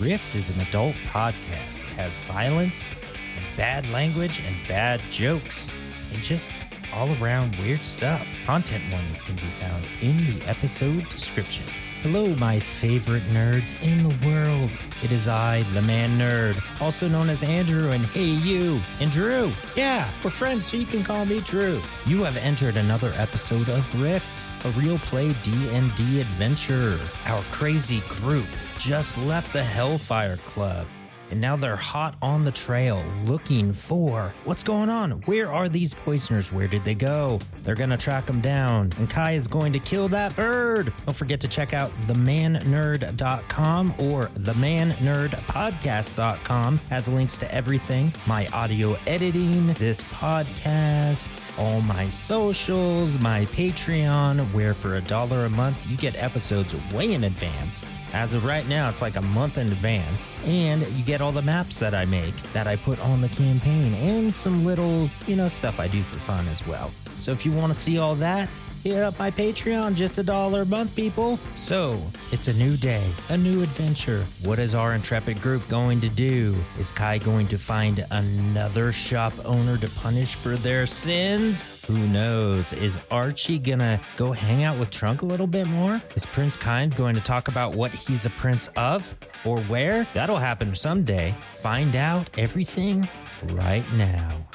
Rift is an adult podcast. It has violence and bad language and bad jokes and just all around weird stuff. Content warnings can be found in the episode description. Hello, my favorite nerds in the world. It is I, the man nerd, also known as Andrew, and hey, you, and Drew. Yeah, we're friends, so you can call me Drew. You have entered another episode of Rift, a real play D&D adventure. Our crazy group just left the Hellfire Club and now they're hot on the trail looking for what's going on. Where are these poisoners? Where did they go? They're gonna track them down, and Kai is going to kill that bird. Don't forget to check out themannerd.com or themannerdpodcast.com has links to everything my audio editing, this podcast, all my socials, my Patreon, where for a dollar a month you get episodes way in advance. As of right now, it's like a month in advance, and you get all the maps that I make that I put on the campaign and some little, you know, stuff I do for fun as well. So if you want to see all that, hit up my Patreon, just a dollar a month, people. So, it's a new day, a new adventure. What is our intrepid group going to do? Is Kai going to find another shop owner to punish for their sins? Who knows? Is Archie gonna go hang out with Trunk a little bit more? Is Prince Kiind going to talk about what he's a prince of or where? That'll happen someday. Find out everything right now.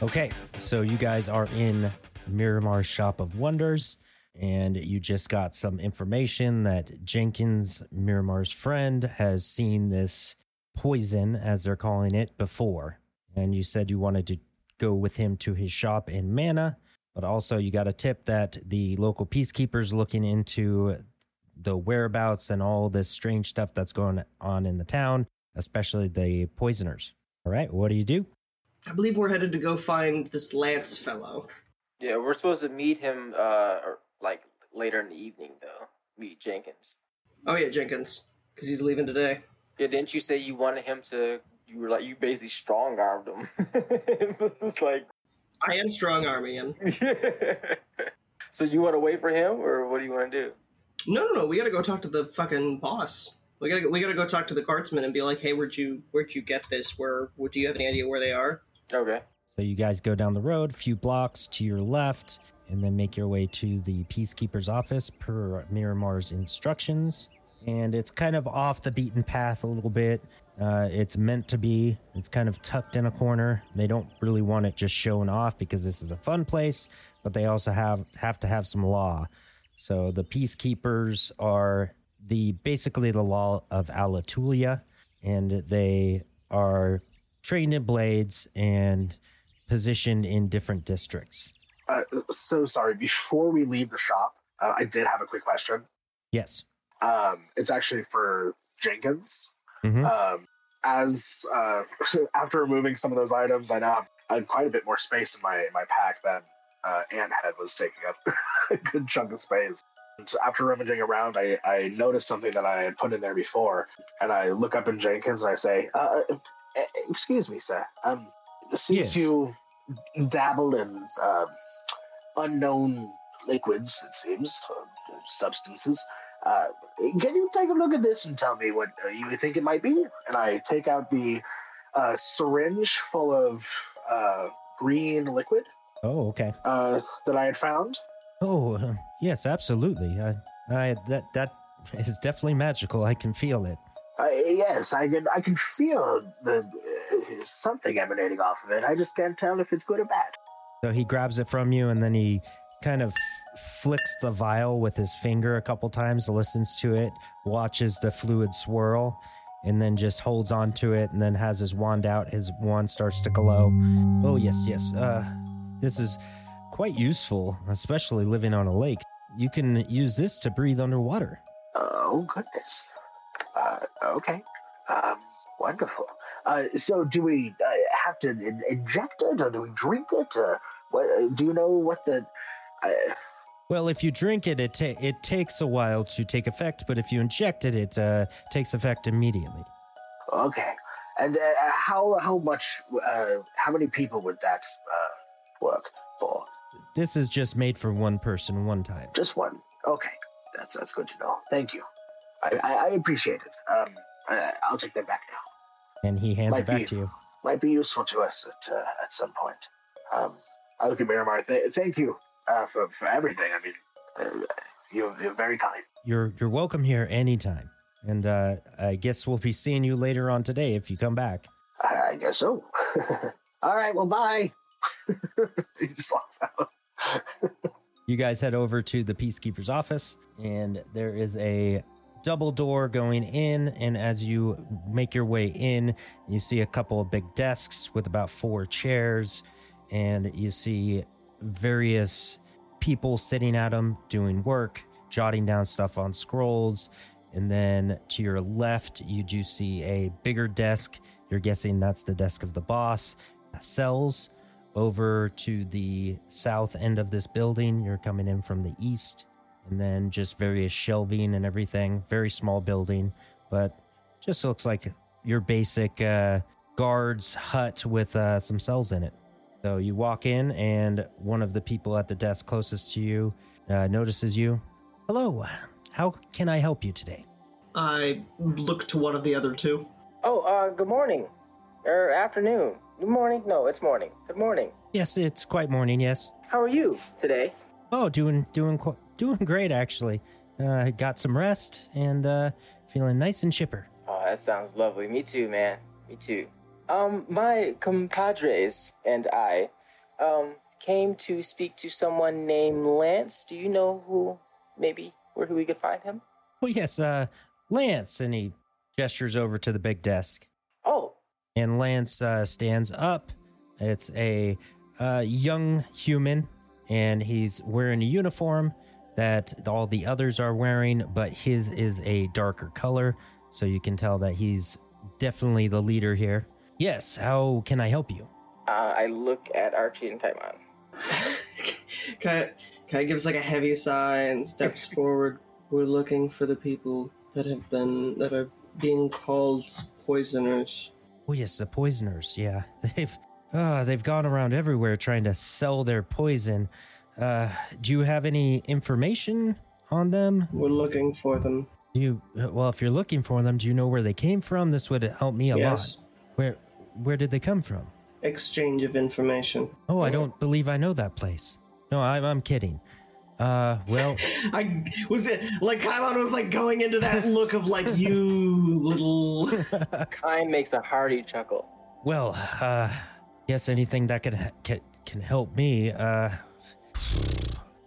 Okay, so you guys are in Miramar's Shop of Wonders, and you just got some information that Jenkins, Miramar's friend, has seen this poison, as they're calling it, before. And you said you wanted to go with him to his shop in Mana, but also you got a tip that the local peacekeepers looking into the whereabouts and all this strange stuff that's going on in the town, especially the poisoners. All right, what do you do? I believe we're headed to go find this Lance fellow. Yeah, we're supposed to meet him uh or, like later in the evening though. Meet Jenkins. Oh yeah, Jenkins, because he's leaving today. Yeah, didn't you say you wanted him to? You were like you basically strong armed him. it's like, I am strong arming him. so you want to wait for him, or what do you want to do? No, no, no. We gotta go talk to the fucking boss. We gotta we gotta go talk to the cartsman and be like, hey, where'd you where'd you get this? Where? Do you have any idea where they are? Okay. So you guys go down the road a few blocks to your left and then make your way to the peacekeeper's office per Miramar's instructions. And it's kind of off the beaten path a little bit. Uh, it's meant to be. It's kind of tucked in a corner. They don't really want it just showing off because this is a fun place, but they also have have to have some law. So the peacekeepers are the basically the law of Alatulia, and they are trained in blades and positioned in different districts. Uh, so sorry. Before we leave the shop, uh, I did have a quick question. Yes. Um, it's actually for Jenkins. Mhm. Um, as uh, after removing some of those items, I now have, I have quite a bit more space in my my pack than uh, Anthead was taking up a good chunk of space. And after rummaging around, I, I noticed something that I had put in there before, and I look up in Jenkins and I say, uh, "Excuse me, sir. Um, since Yes. you dabble in uh, unknown liquids, it seems, uh, substances." Uh, can you take a look at this and tell me what uh, you think it might be? And I take out the uh, syringe full of uh, green liquid Oh, okay. uh, that I had found. Oh, yes, absolutely. I, I that that is definitely magical. I can feel it. Uh, yes, I can. I can feel the uh, something emanating off of it. I just can't tell if it's good or bad. So he grabs it from you, and then he kind of flicks the vial with his finger a couple times, listens to it, watches the fluid swirl, and then just holds on to it, and then has his wand out. His wand starts to glow. Oh yes, yes. Uh, this is quite useful, especially living on a lake. You can use this to breathe underwater. Oh goodness. Uh, okay. Um, wonderful. Uh, so, do we uh, have to in- inject it, or do we drink it? Or what? Do you know what the? Uh, Well, if you drink it, it ta- it takes a while to take effect, but if you inject it, it uh, takes effect immediately. okay. And uh, how how much? Uh, how many people would that uh, work for? this is just made for one person one time. Just one. Okay, that's that's good to know. Thank you. I I, I appreciate it. Um, I, I'll take that back now. And he hands Might it back be. to you. Might be useful to us at uh, at some point. Um, I look at Miramar. Th- thank you uh, for for everything. I mean, uh, you're, you're very kind. You're you're welcome here anytime. And uh, I guess we'll be seeing you later on today if you come back. I, I guess so. All right. Well, bye. he just walks out. You guys head over to the peacekeeper's office, and there is a double door going in. And as you make your way in, you see a couple of big desks with about four chairs, and you see various people sitting at them doing work, jotting down stuff on scrolls. And then to your left, you do see a bigger desk. You're guessing that's the desk of the boss. Cells over to the south end of this building. You're coming in from the east, and then just various shelving and everything. Very small building, but just looks like your basic uh, guard's hut with uh, some cells in it. So you walk in, and one of the people at the desk closest to you uh, notices you. Hello, how can I help you today? I look to one of the other two. Oh, uh, good morning. Or afternoon. Good morning? No, it's morning. Good morning. Yes, it's quite morning. Yes. How are you today? Oh, doing doing qu- doing great actually. Uh, got some rest and uh, feeling nice and chipper. Oh, that sounds lovely. Me too, man. Me too. Um, my compadres and I, um, came to speak to someone named Lance. Do you know who, maybe, where we could find him? Oh yes, uh, Lance, and he gestures over to the big desk. Oh, And Lance uh, stands up. It's a uh, young human, and he's wearing a uniform that all the others are wearing, but his is a darker color, so you can tell that he's definitely the leader here. Yes, how can I help you? uh, I look at Archie and Kaimon. Kai, Kai gives like a heavy sigh and steps forward. We're looking for the people that have been that are being called poisoners. Oh yes, the poisoners. Yeah, they've uh, they've gone around everywhere trying to sell their poison. Uh, do you have any information on them? We're looking for them. Do you uh, well, if you're looking for them, do you know where they came from? This would help me a yes. lot. Where where did they come from? Exchange of information. Oh, I don't believe I know that place. No, I'm I'm kidding. Uh, well, I was it like Kaimon was like going into that look of like you little. Kai makes a hearty chuckle. well, uh, yes, anything that can can, can help me. Uh,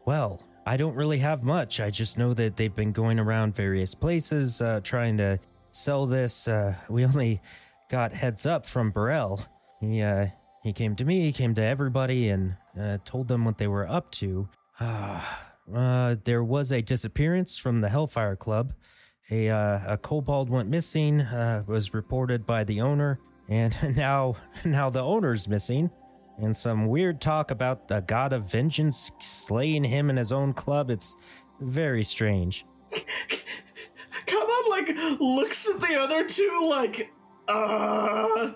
well, I don't really have much. I just know that they've been going around various places uh, trying to sell this. Uh, we only got heads up from Burrell. He uh, he came to me, he came to everybody, and uh, told them what they were up to. uh, there was a disappearance from the Hellfire Club. A uh, a kobold went missing. Was reported by the owner, and now now the owner's missing. And some weird talk about the god of vengeance slaying him in his own club. It's very strange. Kaimon like looks at the other two like, uh,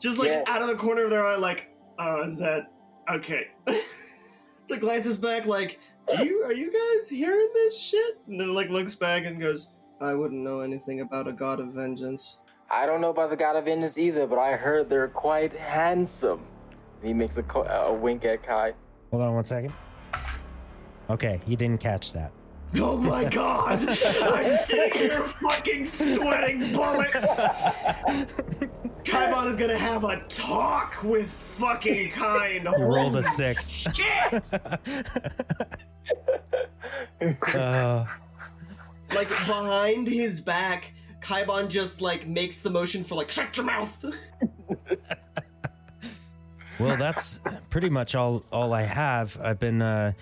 just like Yeah. out of the corner of their eye, like, uh, is that okay? it's like glances back, like, do you are you guys hearing this shit? And then like looks back and goes, I wouldn't know anything about a god of vengeance. I don't know about the God of Vengeance either, but I heard they're quite handsome. And he makes a, co- a wink at Kai. Hold on one second. Okay, you didn't catch that. Oh my god! I'm sitting here fucking sweating bullets! Kaimon is gonna have a talk with fucking Kiind. Rolled Holy a six. Shit! Uh, Like behind his back, Kaibon just like makes the motion for like shut your mouth. well, that's pretty much all all I have. I've been, uh,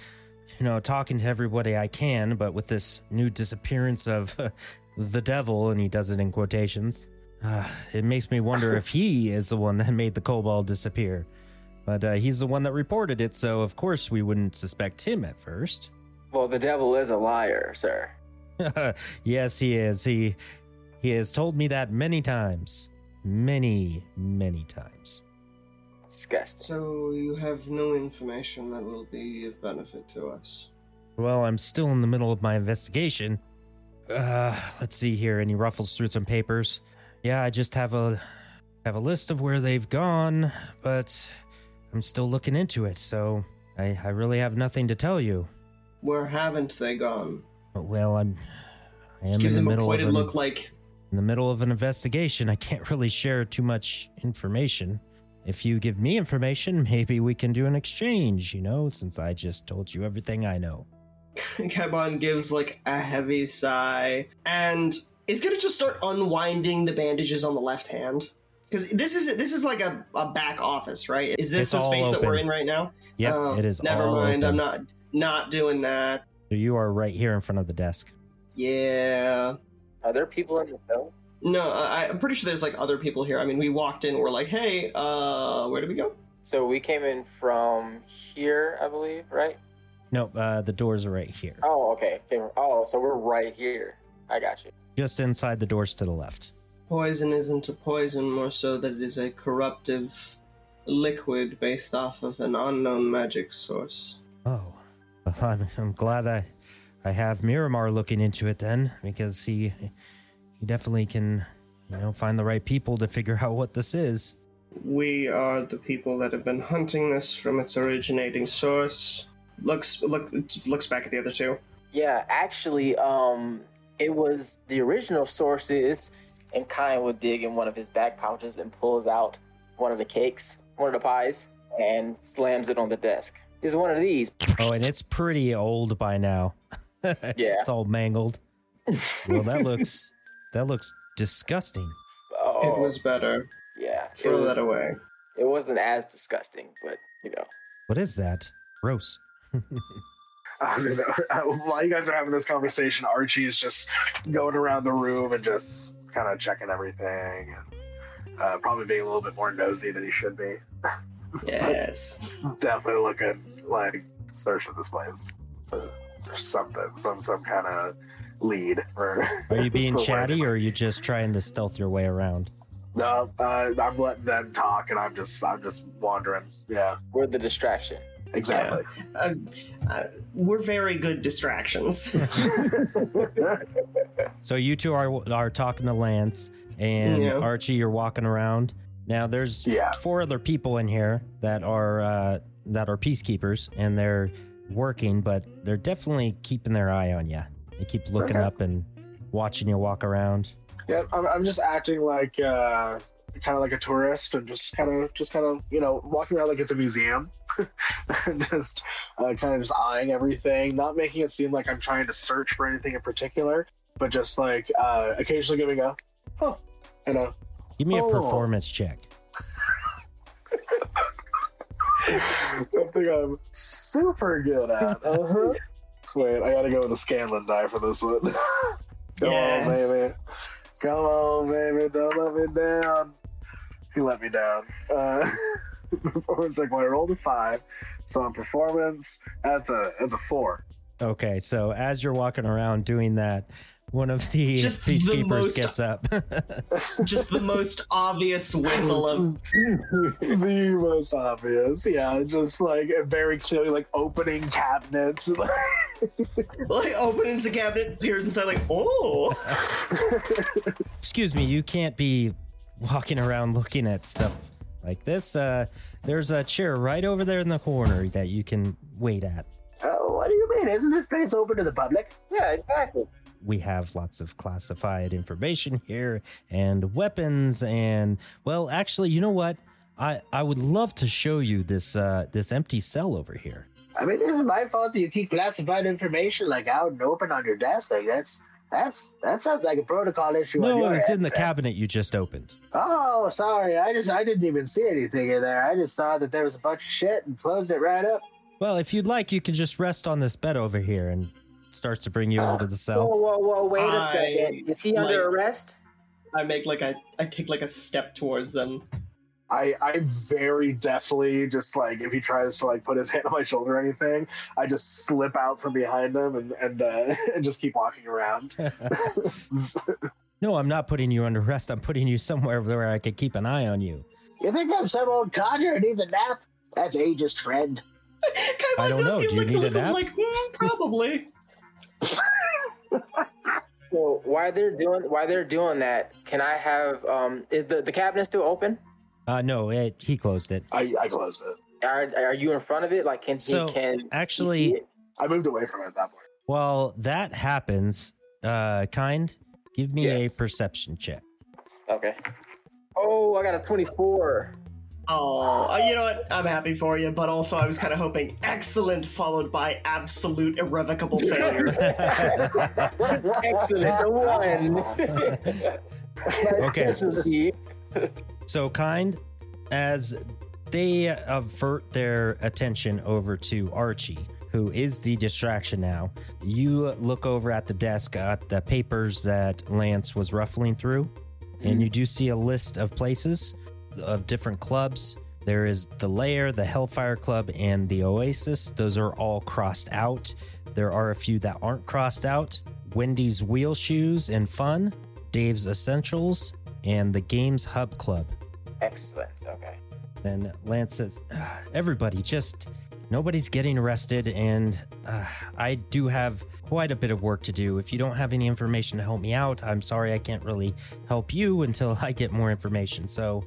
you know, talking to everybody I can, but with this new disappearance of the devil, and he does it in quotations, uh, it makes me wonder if he is the one that made the kobold disappear. But uh, he's the one that reported it, so of course we wouldn't suspect him at first. Well, the devil is a liar, sir. yes, he is. He he has told me that many times, many many times. Disgusting. So you have no information that will be of benefit to us. Well, I'm still in the middle of my investigation. Uh, let's see here. And he ruffles through some papers. Yeah, I just have a have a list of where they've gone, but I'm still looking into it. So I, I really have nothing to tell you. Where haven't they gone? Well, I'm I am in the him a middle of pointed an, look like in the middle of an investigation. I can't really share too much information. If you give me information, maybe we can do an exchange. You know, since I just told you everything I know. Kaibon gives like a heavy sigh and is gonna just start unwinding the bandages on the left hand. Because this is this is like a, a back office, right? Is this It's the all space that we're in right now? Yeah, Oh, it is. Never all mind. I'm not not doing that. So you are right here in front of the desk. Yeah. Are there people in the cell? No, I, I'm pretty sure there's like other people here. I mean, we walked in. We're like, hey, uh, where did we go? So we came in from here, I believe, right? No, uh, the doors are right here, Oh, okay. Oh, so we're right here. I got you. just inside the doors to the left. Poison isn't a poison, more so that it is a corruptive liquid based off of an unknown magic source. Oh, I'm, I'm glad I, I have Miramar looking into it then, because he, he definitely can, you know, find the right people to figure out what this is. We are the people that have been hunting this from its originating source. Looks look looks back at the other two. Yeah, actually, um, it was the original sources, and Kyan would dig in one of his back pouches and pulls out one of the cakes, one of the pies, and slams it on the desk. Is one of these. Oh, and it's pretty old by now. Yeah. it's all mangled. Well, that looks, that looks disgusting. Oh, It was better. yeah. Throw was, that away. it wasn't as disgusting, but you know. What is that? Gross. I was say, while you guys are having this conversation, Archie's just going around the room and just kind of checking everything, and uh, probably being a little bit more nosy than he should be. Yes. Definitely looking like searching this place for, for something, some some kind of lead. Or Are you being for chatty, or are you just trying to stealth your way around? No, uh, I'm letting them talk, and I'm just I'm just wandering. Yeah, We're the distraction. exactly. Uh, uh, we're very good distractions. So you two are are talking to Lance and Yeah. Archie. You're walking around. Now there's Yeah. four other people in here that are uh, that are peacekeepers, and they're working, but they're definitely keeping their eye on you. They keep looking Okay. up and watching you walk around. yeah, I'm, I'm just acting like uh, kind of like a tourist, and just kind of just kind of you know walking around like it's a museum, and just uh, kind of just eyeing everything, not making it seem like I'm trying to search for anything in particular, but just like uh, occasionally giving a oh and a Give me a Oh. performance check. Something I'm super good at. Uh-huh. Wait, I gotta go with the Scanlan die for this one. Come Yes. on, baby. Come on, baby. Don't let me down. He let me down. Uh, performance check. When I rolled a five, so on performance, that's a that's a four. Okay, so as you're walking around doing that, one of the Just the peacekeepers most- gets up. Just the most obvious whistle of the most obvious, yeah. Just like very clearly, like opening cabinets. like opens the cabinet, peers inside, like oh. Excuse me, you can't be walking around looking at stuff like this. Uh, there's a chair right over there in the corner that you can wait at. Oh, what do you mean? Isn't this place open to the public? Yeah, exactly. We have lots of classified information here and weapons and well, actually, you know what? I I would love to show you this uh this empty cell over here. I mean, is it my fault that you keep classified information like out and open on your desk? Like that's that's that sounds like a protocol issue. on No, your it was in the cabinet you just opened. Oh, sorry. I just I didn't even see anything in there. I just saw that there was a bunch of shit and closed it right up. Well, if you'd like, you can just rest on this bed over here and starts to bring you over to the cell. whoa, whoa! Whoa, wait a I second. Is he under arrest? I make like a I take like a step towards them. I I very deftly just like if he tries to like put his hand on my shoulder or anything, I just slip out from behind him and and uh, and just keep walking around. no, I'm not putting you under arrest. I'm putting you somewhere where I could keep an eye on you. You think I'm some old codger who needs a nap? That's ageist friend. Kaimon I don't does know. Do you like need the a look of nap? like, "Hmm, probably. So while they're doing why they're doing that, can I have um is the the cabinet still open? Uh, no, it, he closed it. I, I closed it. Are are you in front of it? Like can So, he can he actually- see it? I moved away from it at that point. While that happens, uh, Kiind, give me Yes. a perception check. Okay. Oh, I got a twenty four. Oh, uh, you know what? I'm happy for you, but also I was kind of hoping excellent followed by absolute irrevocable failure. Excellent, a one. Okay. So, Kiind, as they avert their attention over to Archie, who is the distraction now, you look over at the desk at the papers that Lance was ruffling through, and you do see a list of places of different clubs. There is the Lair, the Hellfire Club, and the Oasis. Those are all crossed out. There are a few that aren't crossed out Wendy's Wheel Shoes and Fun, Dave's Essentials, and the Games Hub Club. Excellent. Okay. Then Lance says, "Ah, Everybody, just nobody's getting arrested, and uh, I do have quite a bit of work to do. If you don't have any information to help me out, I'm sorry I can't really help you until I get more information. So,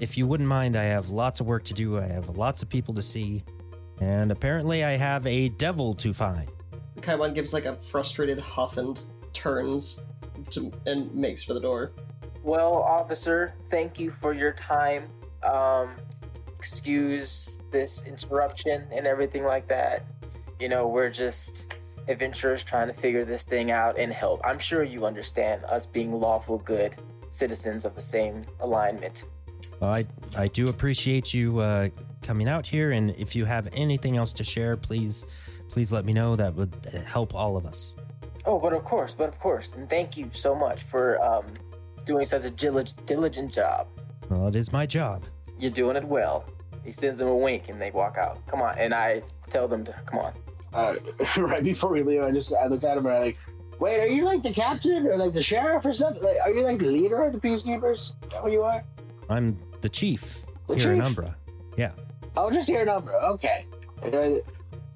if you wouldn't mind, I have lots of work to do, I have lots of people to see, and apparently I have a devil to find. Kaiwan gives like a frustrated huff and turns to, and makes for the door. Well, officer, thank you for your time. Um, excuse this interruption and everything like that. You know, we're just adventurers trying to figure this thing out and help. I'm sure you understand us being lawful good citizens of the same alignment. Well, I, I do appreciate you uh, coming out here, and if you have anything else to share, please, please let me know. That would help all of us. Oh, but of course, but of course, and thank you so much for um, doing such a diligent, diligent job. Well, it is my job. You're doing it well. He sends them a wink and they walk out. Come on, and I tell them to come on. Uh, right before we leave, I just I look at him and I'm like, wait, are you like the captain or like the sheriff or something? Like, are you like the leader of the peacekeepers? Is that what you are? I'm the chief The here in? Umbra. Yeah. Oh, just your Umbra. Okay.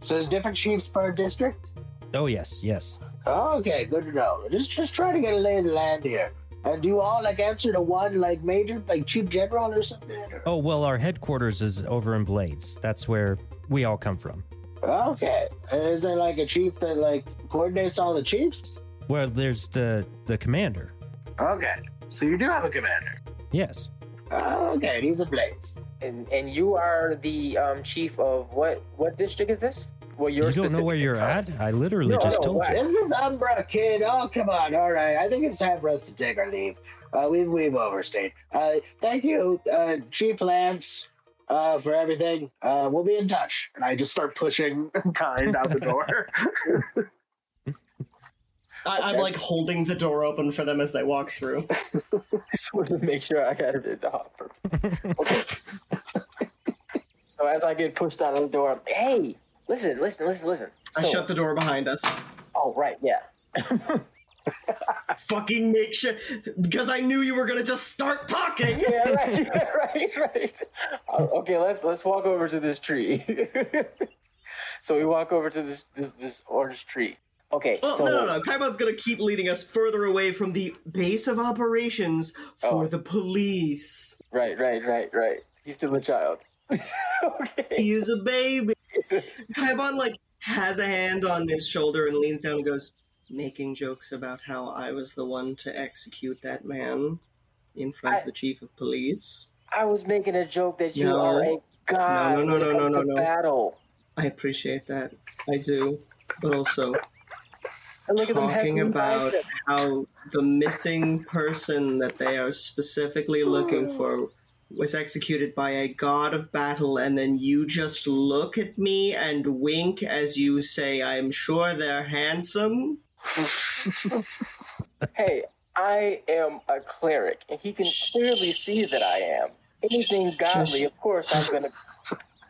So there's different chiefs per district. Oh yes, yes. Oh, okay, good to know. Just just trying to get a lay of the land here. And do you all like answer to one like major, like chief general or something? Or? Oh well, our headquarters is over in Blades. That's where we all come from. Okay. And is there like a chief that like coordinates all the chiefs? Well, there's the the commander. Okay. So you do have a commander. Yes. Oh, okay, he's a Blades. And and you are the um, chief of what what district is this? Well, you're you don't know where you're at? I literally No, just no, told what? you. This is Umbra, kid. Oh, come on. All right. I think it's time for us to take our leave. Uh, we've we've overstayed. Uh, thank you, uh, Chief Lance, uh, for everything. Uh, we'll be in touch. And I just start pushing Kiind out the door. I, I'm Okay. like holding the door open for them as they walk through. I just wanted to make sure I got it in the hopper. Okay. so as I get pushed out of the door, I'm, hey, listen, listen, listen, listen. I shut the door behind us. Oh right, yeah. Fucking make sure because I knew you were gonna just start talking. yeah, right, yeah, right, right. Uh, okay, let's let's walk over to this tree. so we walk over to this this this orange tree. Okay, Well, so no, no, no. Kaimon's gonna keep leading us further away from the base of operations for Oh. the police. right, right, right, right. He's still a child. okay. He is a baby. Kaimon like has a hand on his shoulder and leans down and goes, making jokes about how I was the one to execute that man in front I- of the chief of police. I was making a joke that you No. are a god No, no, no, it no, no, no. battle. I appreciate that. I do. But also And look at them talking about biceps. how the missing person that they are specifically looking for was executed by a god of battle, and then you just look at me and wink as you say, I'm sure they're handsome. Hey, I am a cleric, and he can clearly see that I am. Anything godly, of course, I'm gonna.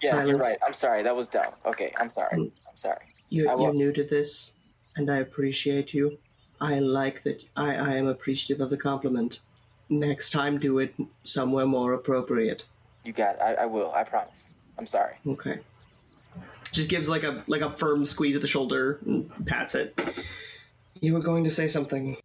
Yeah, you're right. I'm sorry. That was dumb. Okay, I'm sorry. Mm. I'm sorry. You're, you're new to this, and I appreciate you. I like that. I, I am appreciative of the compliment. Next time, do it somewhere more appropriate. You got it. I, I will. I promise. I'm sorry. Okay. Just gives like a like a firm squeeze at the shoulder and pats it. You were going to say something.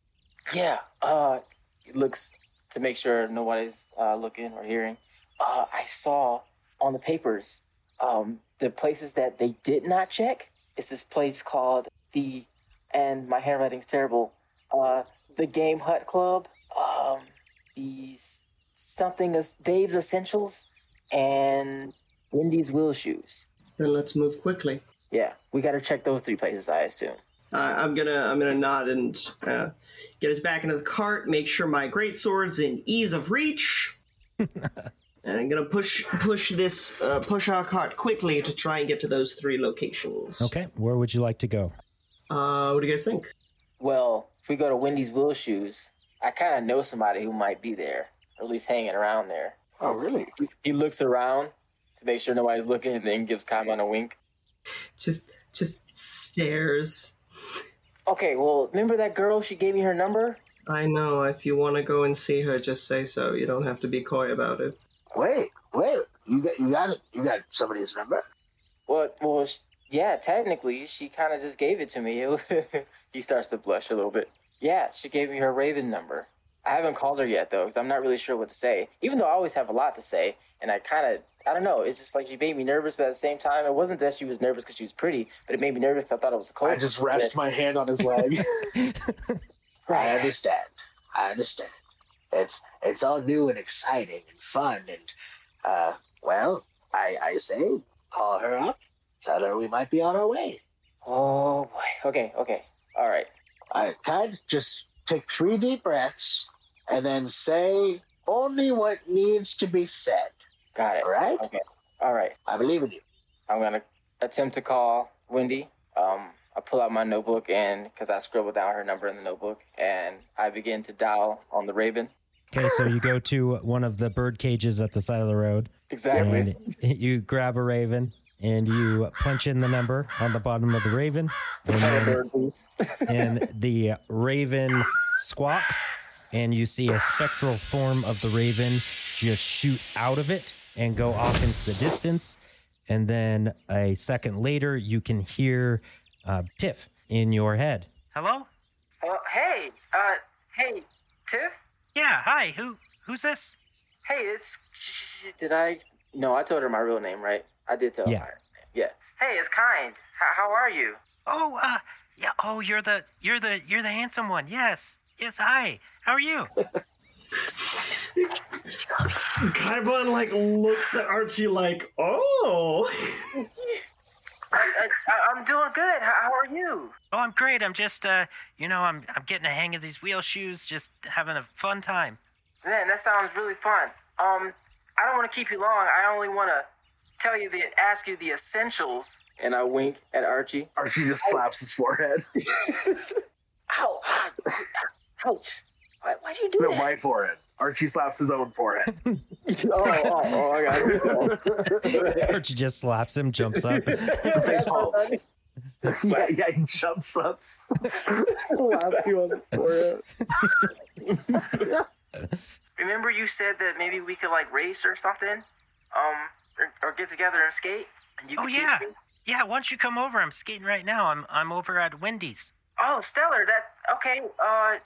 Yeah. Uh, it looks to make sure nobody's uh, looking or hearing. Uh, I saw on the papers um, the places that they did not check. It's this place called the, and my handwriting's terrible. Uh, the Game Hut Club. Um, the something as Dave's Essentials, and Wendy's Wheel Shoes. Then let's move quickly. Yeah, we got to check those three places. I assume. Uh, I'm gonna I'm gonna nod and uh, get us back into the cart. Make sure my great swords in ease of reach. and I'm gonna push push this uh, push our cart quickly to try and get to those three locations. Okay, where would you like to go? Uh, what do you guys think? Well, if we go to Wendy's Wheel Shoes, I kind of know somebody who might be there, or at least hanging around there. Oh, really? He looks around to make sure nobody's looking, and then gives Kaimon a wink. Just just stares. Okay, well, remember that girl? She gave me her number. I know. If you want to go and see her, just say so. You don't have to be coy about it. Wait, wait. You got you got. You got somebody's number. Well, well, sh- yeah, technically, she kind of just gave it to me. he starts to blush a little bit. Yeah, she gave me her Raven number. I haven't called her yet though, because I'm not really sure what to say. Even though I always have a lot to say, and I kind of, I don't know. It's just like she made me nervous, but at the same time, it wasn't that she was nervous because she was pretty, but it made me nervous 'cause I thought it was a cold. I just rest my hand on his leg. I understand. I understand. It's it's all new and exciting and fun and uh well, I I say call her up, tell her we might be on our way. Oh boy. Okay. Okay. All right. I kind of just take three deep breaths and then say only what needs to be said. Got it. All right? Okay. All right. I believe in you. I'm gonna attempt to call Wendy. Um, I pull out my notebook and because I scribbled down her number in the notebook, and I begin to dial on the Raven. Okay, so you go to one of the bird cages at the side of the road, Exactly. and you grab a raven, and you punch in the number on the bottom of the raven, and, then, and the raven squawks, and you see a spectral form of the raven just shoot out of it and go off into the distance. And then a second later, you can hear uh, Tiff in your head. Hello? Uh, hey, uh, hey, Tiff. Yeah, hi. Who who's this? Hey, it's. Did I? No, I told her my real name, right? I did tell Yeah. her. Yeah. Hey, it's Kiind. How, how are you? Oh, uh yeah, oh you're the you're the you're the handsome one. Yes. Yes, hi. How are you? Kaibon like looks at Archie like, oh. I, I, I, I'm doing good. How, how are you? Oh, I'm great. I'm just uh you know, I'm I'm getting a hang of these wheel shoes, just having a fun time. Man, that sounds really fun. Um, I don't want to keep you long. I only want to tell you the ask you the essentials. And I wink at Archie. Archie just slaps his forehead. Ow! Ouch! Why, why'd you do No, that? my forehead. Archie slaps his own forehead. oh, oh, oh, I got it. Archie just slaps him, jumps up. Face palm. yeah, yeah, he jumps up, slaps you on the forehead. Remember you said that maybe we could like race or something, um, or, or get together and skate. And you Oh, teach yeah. me? Yeah, why don't you come over? I'm skating right now. I'm I'm over at Wendy's. Oh, stellar! That okay. Uh,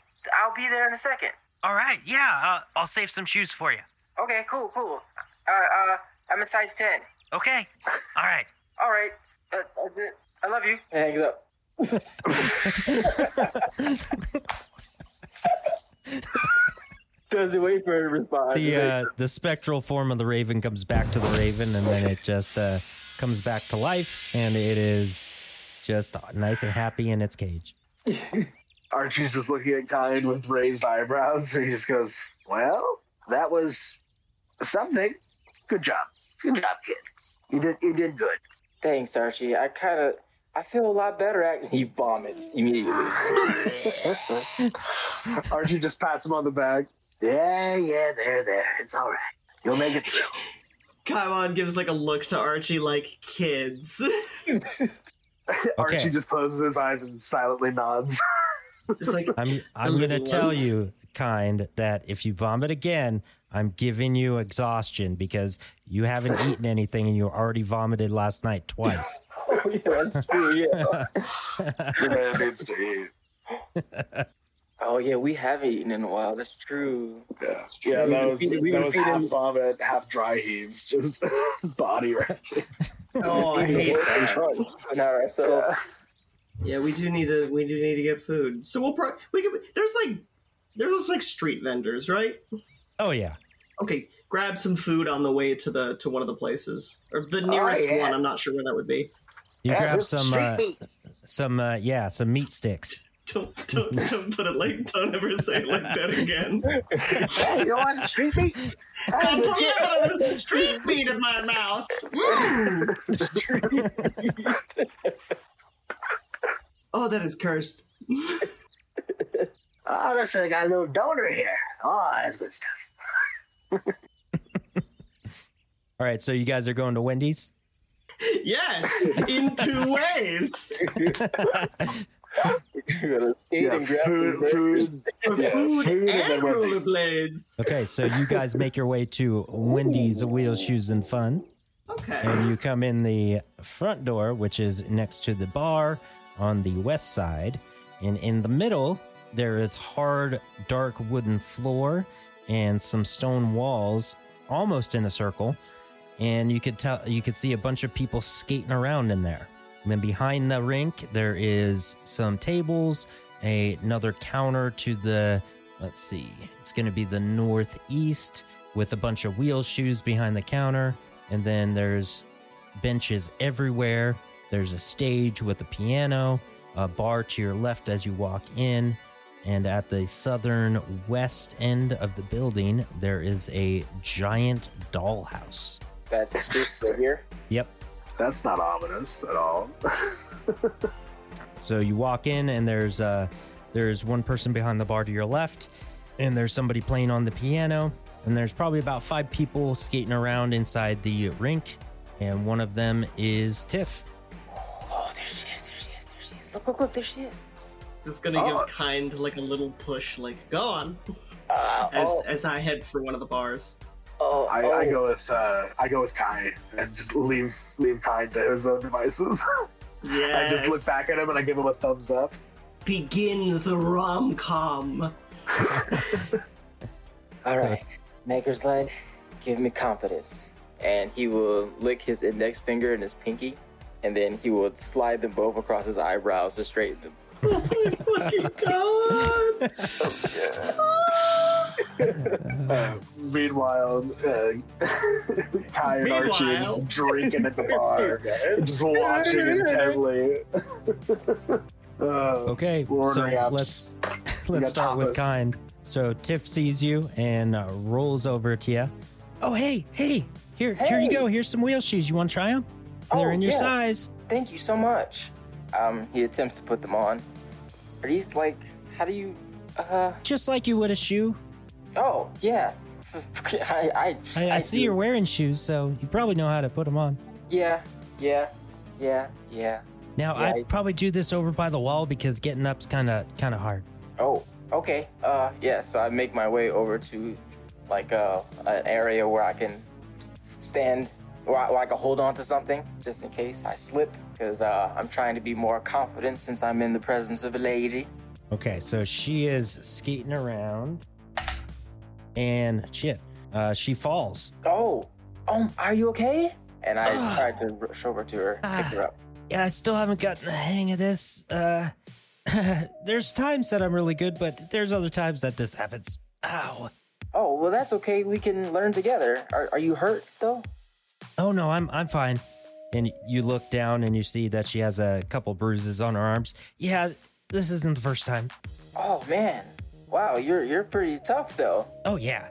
I'll be there in a second. All right. Yeah, uh, I'll save some shoes for you. Okay, cool, cool. Uh, uh, I'm in size ten. Okay. All right. All right. Uh, that's. I love you. Hangs up. Doesn't wait for her to respond. the uh, the spectral form of the raven comes back to the raven, and then it just uh, comes back to life, and it is just nice and happy in its cage. Archie's just looking at Kiind with raised eyebrows. And he just goes, Well, that was something. Good job. Good job, kid. You did you did good. Thanks, Archie. I kind of, I feel a lot better. Act- he vomits immediately. Archie just pats him on the back. Yeah, yeah, there, there. It's all right. You'll make it through. Kaimon gives like a look to Archie like kids. Archie just closes his eyes and silently nods. It's like I'm I'm gonna tell ones. you, Kiind that if you vomit again, I'm giving you exhaustion because you haven't eaten anything and you already vomited last night twice. Oh, yeah, that's true. Yeah. Your man needs to eat. Oh, yeah, we haven't eaten in a while. That's true. Yeah, yeah, that was We- we that were was half feeding- vomit, half dry heaves, just body wrecking. Oh, I hate that. Not ourselves. Yeah, we do need to. We do need to get food. So we'll probably. We could, there's like, there's like street vendors, right? Oh yeah. Okay, grab some food on the way to the to one of the places or the nearest yeah. one. I'm not sure where that would be. You Yeah, grab some uh, some uh, yeah, some meat sticks. Don't don't don't put it like. Don't ever say it like that again. Yeah, you want street meat? I'm Hey, putting legit. a bit of street meat in my mouth. Mm. oh, that is cursed. Oh, looks like I got a little donor here. Oh, that's good stuff. All right, so you guys are going to Wendy's. Yes, in two ways. We're gonna skate Yes, and grab food, food. Yeah, food, food and and then Wendy's. rollerblades. Okay, so you guys make your way to Wendy's Wheels, Shoes, and Fun. Okay. and you come in the front door, which is next to the bar on the west side. And in the middle, there is hard, dark wooden floor and some stone walls, almost in a circle. And you could tell you could see a bunch of people skating around in there. And then behind the rink, there is some tables, a, another counter to the let's see, it's going to be the northeast with a bunch of wheel shoes behind the counter. And then there's benches everywhere. There's a stage with a piano, a bar to your left as you walk in. And at the southern west end of the building, there is a giant dollhouse. That's this right here. Yep. That's not ominous at all. So you walk in, and there's uh, there's one person behind the bar to your left, and there's somebody playing on the piano, and there's probably about five people skating around inside the rink, and one of them is Tiff. Oh, there she is. There she is. There she is. Look, look, look. There she is. Just gonna Oh. give Kiind like a little push, like go on, Uh, as oh, as I head for one of the bars. Oh, I, oh. I go with uh, I go with Kai and just leave leave Kai to his own devices. Yes. I just look back at him and I give him a thumbs up. Begin the rom com. All right, Maker's Light, give me confidence. And he will lick his index finger and his pinky, and then he will slide them both across his eyebrows to straighten them. Oh my fucking god! Uh, meanwhile, uh, Kai and Archie are just drinking at the bar, just watching intently. uh, Okay, We're so apps. let's let's got start with tapas. Kiind. So Tiff sees you and uh, rolls over to you. Oh hey hey here here you go. Here's some wheel shoes. You want to try them? They're Oh, in your yeah. size. Thank you so much. Um, he attempts to put them on. Are these like, how do you, uh, Just like you would a shoe. Oh, yeah. I, I, I, I see do. you're wearing shoes, so you probably know how to put them on. Yeah, yeah, yeah, yeah. Now Yeah, I'd I- probably do this over by the wall because getting up's kind of kind of hard. Oh, okay. Uh, yeah. So I make my way over to like uh, an area where I can stand, where I, where I can hold on to something just in case I slip, because uh, I'm trying to be more confident since I'm in the presence of a lady. Okay, so she is skating around, and shit, uh, she falls. Oh, um, are you okay? And I Ah. tried to rush over to her, pick her up. Yeah, I still haven't gotten the hang of this. Uh, there's times that I'm really good, but there's other times that this happens. Ow. Oh, well, that's okay. We can learn together. Are, are you hurt though? Oh no, I'm I'm fine. And you look down and you see that she has a couple bruises on her arms. Yeah, this isn't the first time. Oh man, wow, you're you're pretty tough though. Oh yeah.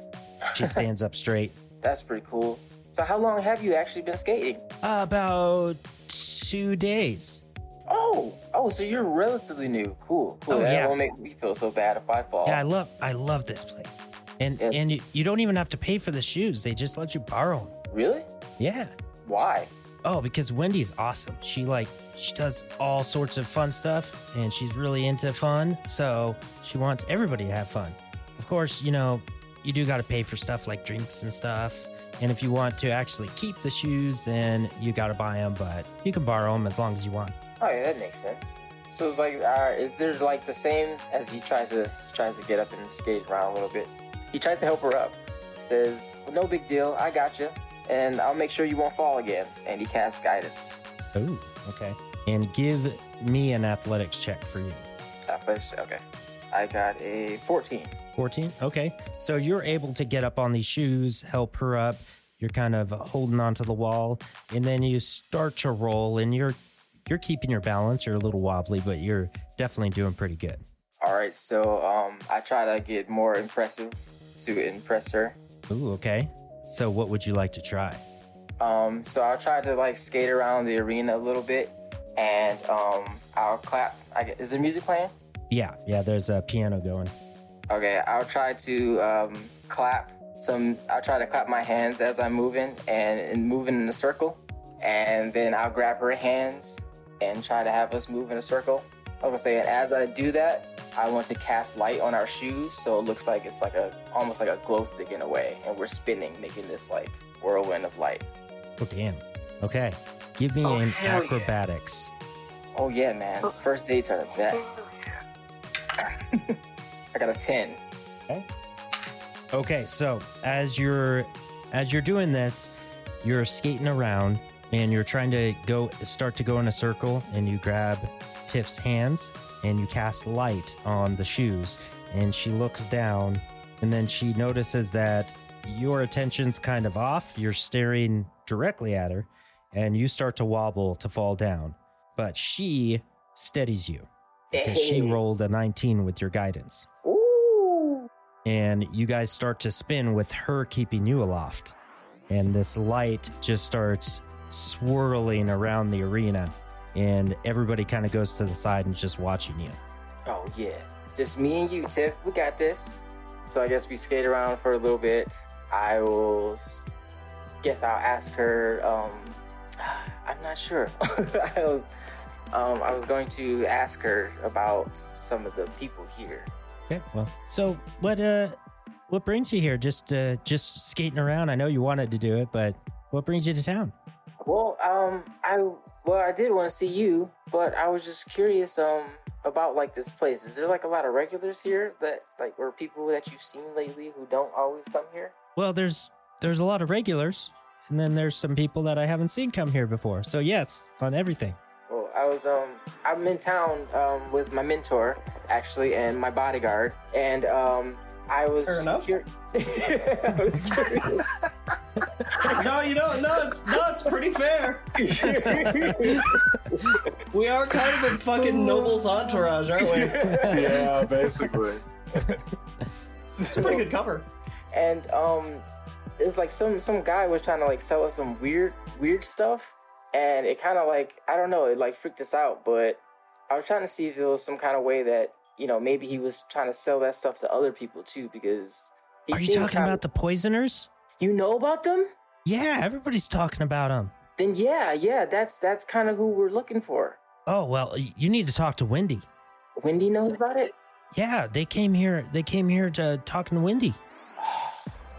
She stands up straight. That's pretty cool. So how long have you actually been skating? Uh, about two days. Oh, oh, so you're relatively new. Cool, cool. Oh, that yeah. won't make me feel so bad if I fall. Yeah, I love I love this place. And Yes. and you, you don't even have to pay for the shoes. They just let you borrow them. Really? Yeah. Why? Oh, because Wendy's awesome. She like she does all sorts of fun stuff and she's really into fun. So she wants everybody to have fun. Of course, you know, you do got to pay for stuff like drinks and stuff. And if you want to actually keep the shoes, then you got to buy them, but you can borrow them as long as you want. Oh yeah, that makes sense. So it's like, uh, is there like the same as he tries to tries to get up and skate around a little bit? He tries to help her up. Says, "No big deal, I got you, and I'll make sure you won't fall again." And he casts guidance. Ooh, okay. And give me an athletics check for you. Athletics, okay. I got a 14. 14 okay so you're able to get up on these shoes help her up you're kind of holding onto the wall and then you start to roll and you're you're keeping your balance you're a little wobbly but you're definitely doing pretty good All right, so um, I try to get more impressive to impress her. Ooh, okay so what would you like to try Um, so I'll try to like skate around the arena a little bit, and um, I'll clap. I is there music playing? yeah yeah there's a piano going Okay, I'll try to um, clap some. I'll try to clap my hands as I'm moving and, and moving in a circle, and then I'll grab her hands and try to have us move in a circle. Like I was saying, as I do that, I want to cast light on our shoes, so it looks like it's like a almost like a glow stick in a way, and we're spinning, making this like whirlwind of light. oh damn okay give me Oh, an hell yeah. acrobatics Oh yeah, man! Oh. First dates are the oh, best. I got a ten. Okay. Okay, so as you're as you're doing this, you're skating around and you're trying to go start to go in a circle and you grab Tiff's hands and you cast light on the shoes and she looks down and then she notices that your attention's kind of off. You're staring directly at her and you start to wobble to fall down. But she steadies you because she rolled a 19 with your guidance Ooh. and you guys start to spin with her keeping you aloft. And this light just starts swirling around the arena, and everybody kind of goes to the side and is just watching you. Oh yeah, just me and you, Tiff. We got this. So I guess we skate around for a little bit. I will. Guess I'll ask her. Um, I'm not sure. I was. Um, I was going to ask her about some of the people here. Okay, well, so what? Uh, what brings you here? Just, uh, just skating around. I know you wanted to do it, but what brings you to town? Well, um, I well, I did want to see you, but I was just curious, um, about like this place. Is there like a lot of regulars here that like or people that you've seen lately who don't always come here? Well, there's there's a lot of regulars, and then there's some people that I haven't seen come here before. So yes, on everything. Well, I was um I'm in town um with my mentor actually and my bodyguard and um I was Fair enough. cur- I was curious. no, you don't. No, it's no, it's pretty fair. We are kind of in fucking Noble's entourage, aren't we? yeah, basically. It's a pretty good cover. and um it's like some some guy was trying to like sell us some weird weird stuff and it kind of like I don't know it like freaked us out but I was trying to see if there was some kind of way that you know maybe he was trying to sell that stuff to other people too because he Are you talking kinda- about the poisoners? you know about them Yeah, everybody's talking about them. then yeah yeah that's that's kind of who we're looking for Oh well, you need to talk to Wendy. Wendy knows about it Yeah, they came here. They came here to talking to Wendy.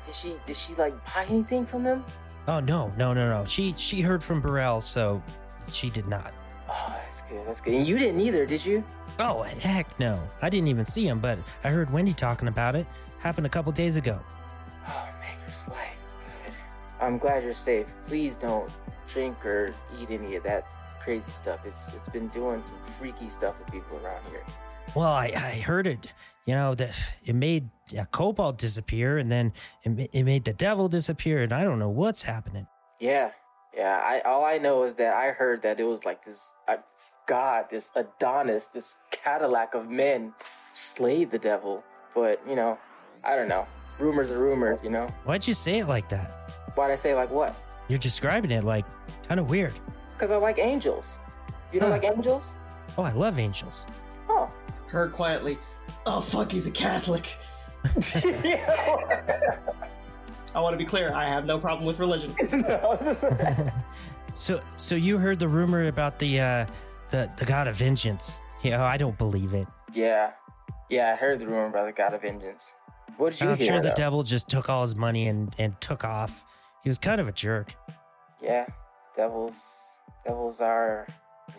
did she did she like buy anything from them Oh no, no, no, no. She she heard from Burrell, so she did not. oh that's good that's good and you didn't either did you Oh heck no, I didn't even see him, but I heard Wendy talking about it. Happened a couple days ago. Oh, Maker's Light. I'm glad you're safe. Please don't drink or eat any of that crazy stuff. It's it's been doing some freaky stuff to people around here. Well, I, I heard it. You know that it made uh, kobold disappear, and then it, it made the devil disappear, and I don't know what's happening. Yeah, yeah. I all I know is that I heard that it was like this uh, god, this Adonis, this Cadillac of men slayed the devil. But you know, I don't know. Rumors are rumors. You know. Why'd you say it like that? Why'd I say like what? You're describing it like kind of weird. Because I like angels. You don't Huh. like angels? Oh, I love angels. Oh. Heard quietly. Oh fuck, he's a Catholic. I want to be clear. I have no problem with religion. So, so you heard the rumor about the uh, the the god of vengeance? Yeah, I don't believe it. Yeah. Yeah, I heard the rumor about the God of Vengeance. What did you I'm hear? sure the devil just took all his money and, and took off. He was kind of a jerk. Yeah, devils, devils are.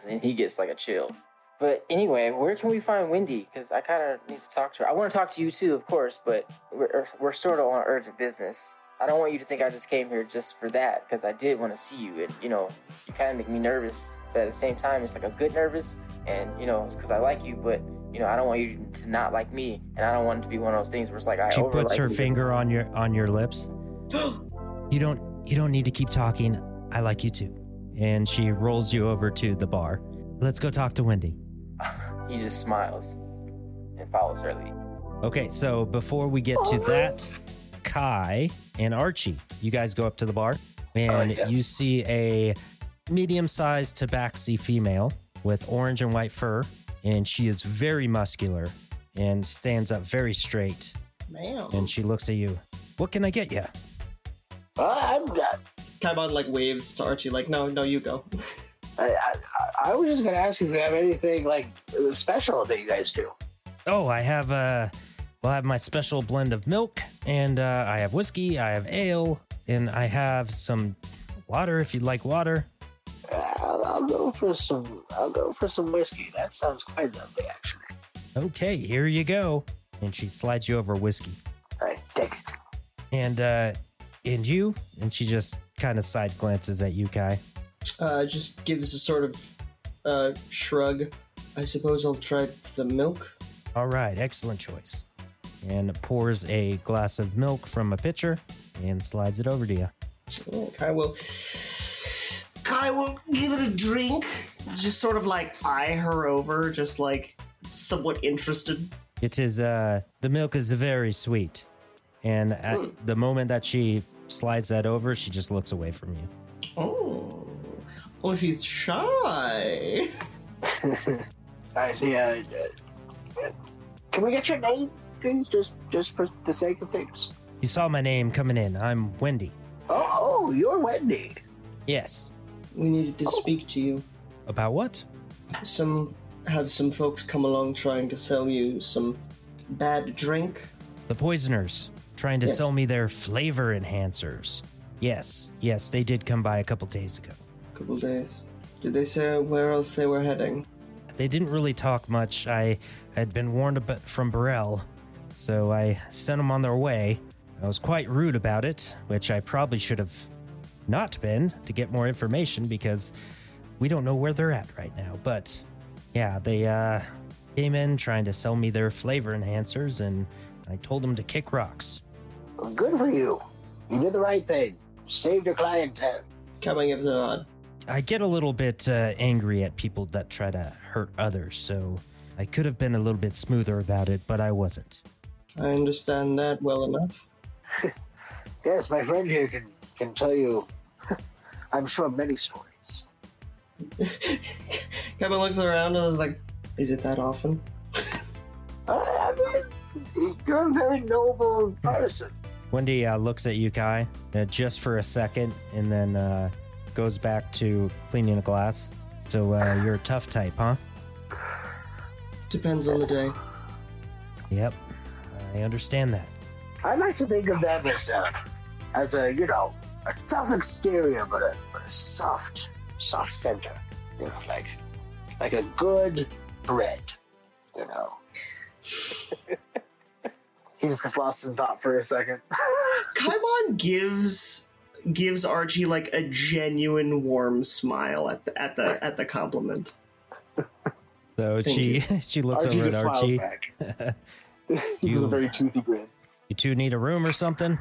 And he gets like a chill. But anyway, where can we find Wendy? Because I kind of need to talk to her. I want to talk to you too, of course, but we're, er, we're sort of on urgent business. I don't want you to think I just came here just for that, because I did want to see you, and you know, you kind of make me nervous. But at the same time, it's like a good nervous, and you know, it's because I like you, but you know, I don't want you to not like me, and I don't want it to be one of those things where it's like I She puts her you. finger on your on your lips. You don't you don't need to keep talking. I like you too. And she rolls you over to the bar. Let's go talk to Wendy. He just smiles and follows her lead. Okay, so before we get to that, Kai and Archie, you guys go up to the bar oh, and yes. you see a medium-sized tabaxi female with orange and white fur, and she is very muscular and stands up very straight. Man. And she looks at you. What can I get you? Uh, I'm not. Kaimon like waves to Archie, like, no, no, you go. I, I, I was just gonna ask you if you have anything like special that you guys do. Oh, I have uh well I have my special blend of milk and uh I have whiskey, I have ale, and I have some water if you'd like water. Uh, I'll, I'll go for some. I'll go for some whiskey. That sounds quite lovely, actually. Okay, here you go. And she slides you over whiskey. All right, take it. And uh and you? And she just kind of side glances at you, Kai. Uh, just gives a sort of uh, shrug. I suppose I'll try the milk. All right, excellent choice. And pours a glass of milk from a pitcher and slides it over to you. Oh, Kai will. Kai will give it a drink. Just sort of like eye her over, just like somewhat interested. It is uh the milk is very sweet. And at Hmm. the moment that she slides that over, she just looks away from you. Oh, oh, she's shy. I see. Uh, uh, can we get your name, please? Just, just for the sake of things. You saw my name coming in. I'm Wendy. Oh, oh, you're Wendy. Yes. We needed to speak to you. About what? Some have some folks come along trying to sell you some bad drink. The poisoners trying to Yes. sell me their flavor enhancers. Yes, yes, they did come by a couple days ago. couple days. Did they say where else they were heading? They didn't really talk much. I had been warned about from Burrell, so I sent them on their way. I was quite rude about it, which I probably should have not been to get more information because we don't know where they're at right now. But yeah, they uh, came in trying to sell me their flavor enhancers, and I told them to kick rocks. Well, good for you. You did the right thing. Saved your clientele. Kaimon gives a nod. I get a little bit uh, angry at people that try to hurt others, so I could have been a little bit smoother about it, but I wasn't. I understand that well enough. Yes, my friend here can can tell you. I'm sure many stories. Kevin looks around and is like, "Is it that often?" I mean, you're a very noble person. Wendy uh, looks at you, Kai, uh, just for a second, and then uh, goes back to cleaning a glass. So uh, you're a tough type, huh? Depends on the day. Yep, I understand that. I like to think of them as a, as a you know, a tough exterior, but a, but a soft, soft center. You know, like like a good bread. You know. He just gets lost in thought for a second. Kaimon gives gives Archie like a genuine warm smile at the at the at the compliment. So Thank she she looks Archie over at Archie. back. he You- was a very toothy grin. You two need a room or something?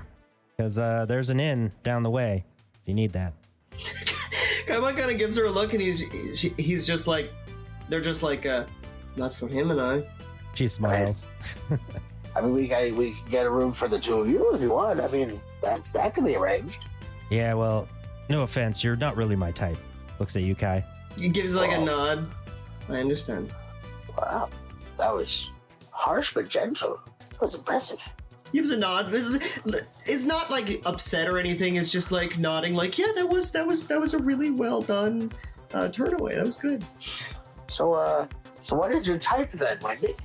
Because uh, there's an inn down the way if you need that. Kaimon kind of gives her a look, and he's she, he's just like, they're just like, uh, not for him and I. She smiles. I mean, we can, we can get a room for the two of you if you want. I mean, that's that can be arranged. Yeah, well, no offense, you're not really my type. Looks at you, Kai. He gives like a Wow. nod. I understand. Wow, that was harsh but gentle. That was impressive. Gives a nod. Is is not like upset or anything. It's just like nodding, like, yeah, that was that was that was a really well done uh, turn away. That was good. So, uh, so what is your type then, Wendy?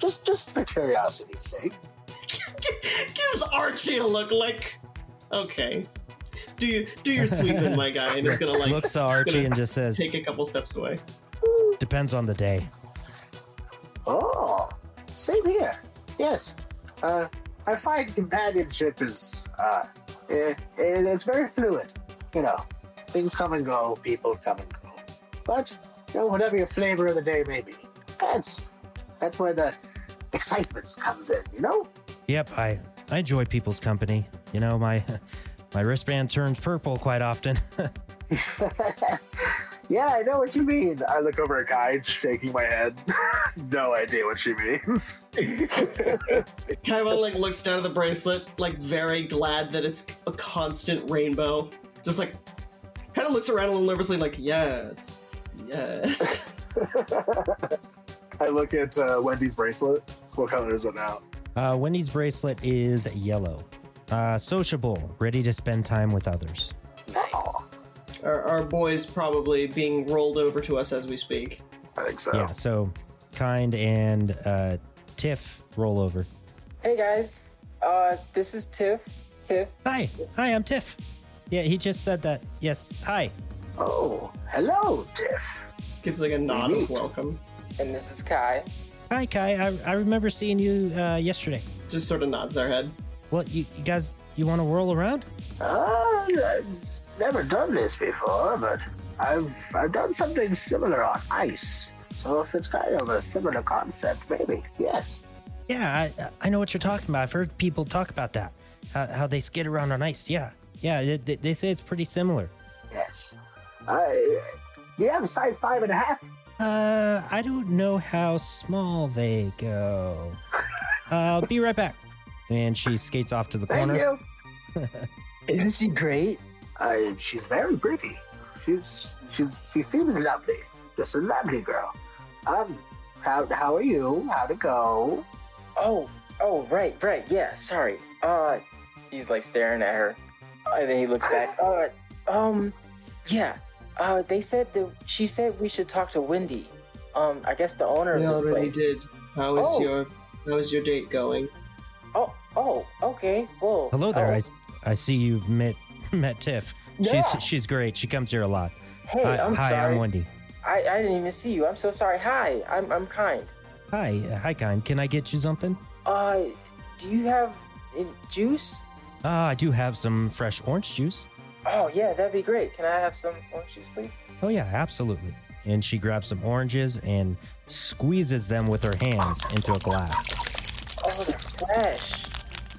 Just, just for curiosity's sake. gives Archie a look like, okay, do you do your sweeping, my guy, and he's gonna like Looks at Archie and just says, take a couple steps away. "Depends on the day." Oh, same here. Yes. Uh, I find companionship is, uh, eh, eh, it's very fluid. You know, things come and go, people come and go. But, you know, whatever your flavor of the day may be, that's, that's where the excitement comes in, you know? Yep, I I enjoy people's company. You know, my my wristband turns purple quite often. yeah, I know what you mean. I look over at Kai, shaking my head. no idea what she means. Kaiba like looks down at the bracelet, like very glad that it's a constant rainbow. Just like kind of looks around a little nervously, like yes, yes. I look at uh, Wendy's bracelet. What color is it now? Uh, Wendy's bracelet is yellow. Uh, sociable, ready to spend time with others. Nice. our, our boy's probably being rolled over to us as we speak. I think so. Yeah, so Kiind and uh, Tiff roll over. Hey guys, uh, this is Tiff. Tiff. Hi, hi, I'm Tiff. Yeah, he just said that. Yes, hi. Oh, hello, Tiff. Gives like a nod of welcome. and this is Kai. Hi, Kai. I, I remember seeing you uh, yesterday. Just sort of nods their head. Well, you, you guys, you want to whirl around? Uh, I've never done this before, but I've I've done something similar on ice. So if it's kind of a similar concept, maybe yes. Yeah, I, I know what you're talking about. I've heard people talk about that. How, how they skid around on ice. Yeah, yeah. They, they- they say it's pretty similar. Yes. I. Do you have a size five and a half? Uh, I don't know how small they go. Uh, I'll be right back. And she skates off to the Thank corner. you. Isn't she great? Uh, she's very pretty. She's she's she seems lovely. Just a lovely girl. Um, how how are you? How'd it go? Oh, oh, right, right, yeah, sorry. Uh, he's like staring at her, and then he looks back. Uh, um, yeah. Uh, they said that she said we should talk to Wendy. Um, I guess the owner We of this already place. did. How is Oh. your how is your date going? Oh, oh, okay. Well, Hello there. oh, I, s- I see you've met met Tiff. Yeah. She's she's great. She comes here a lot. Hey, hi, I'm hi sorry. I'm Wendy. I, I didn't even see you. I'm so sorry. Hi, I'm I'm Kiind. Hi, uh, hi, Kiind. Can I get you something? Uh, do you have uh, juice? Uh, I do have some fresh orange juice. Oh yeah, that'd be great. Can I have some orange juice, please? Oh yeah, absolutely. And she grabs some oranges and squeezes them with her hands into a glass. Oh, they're fresh.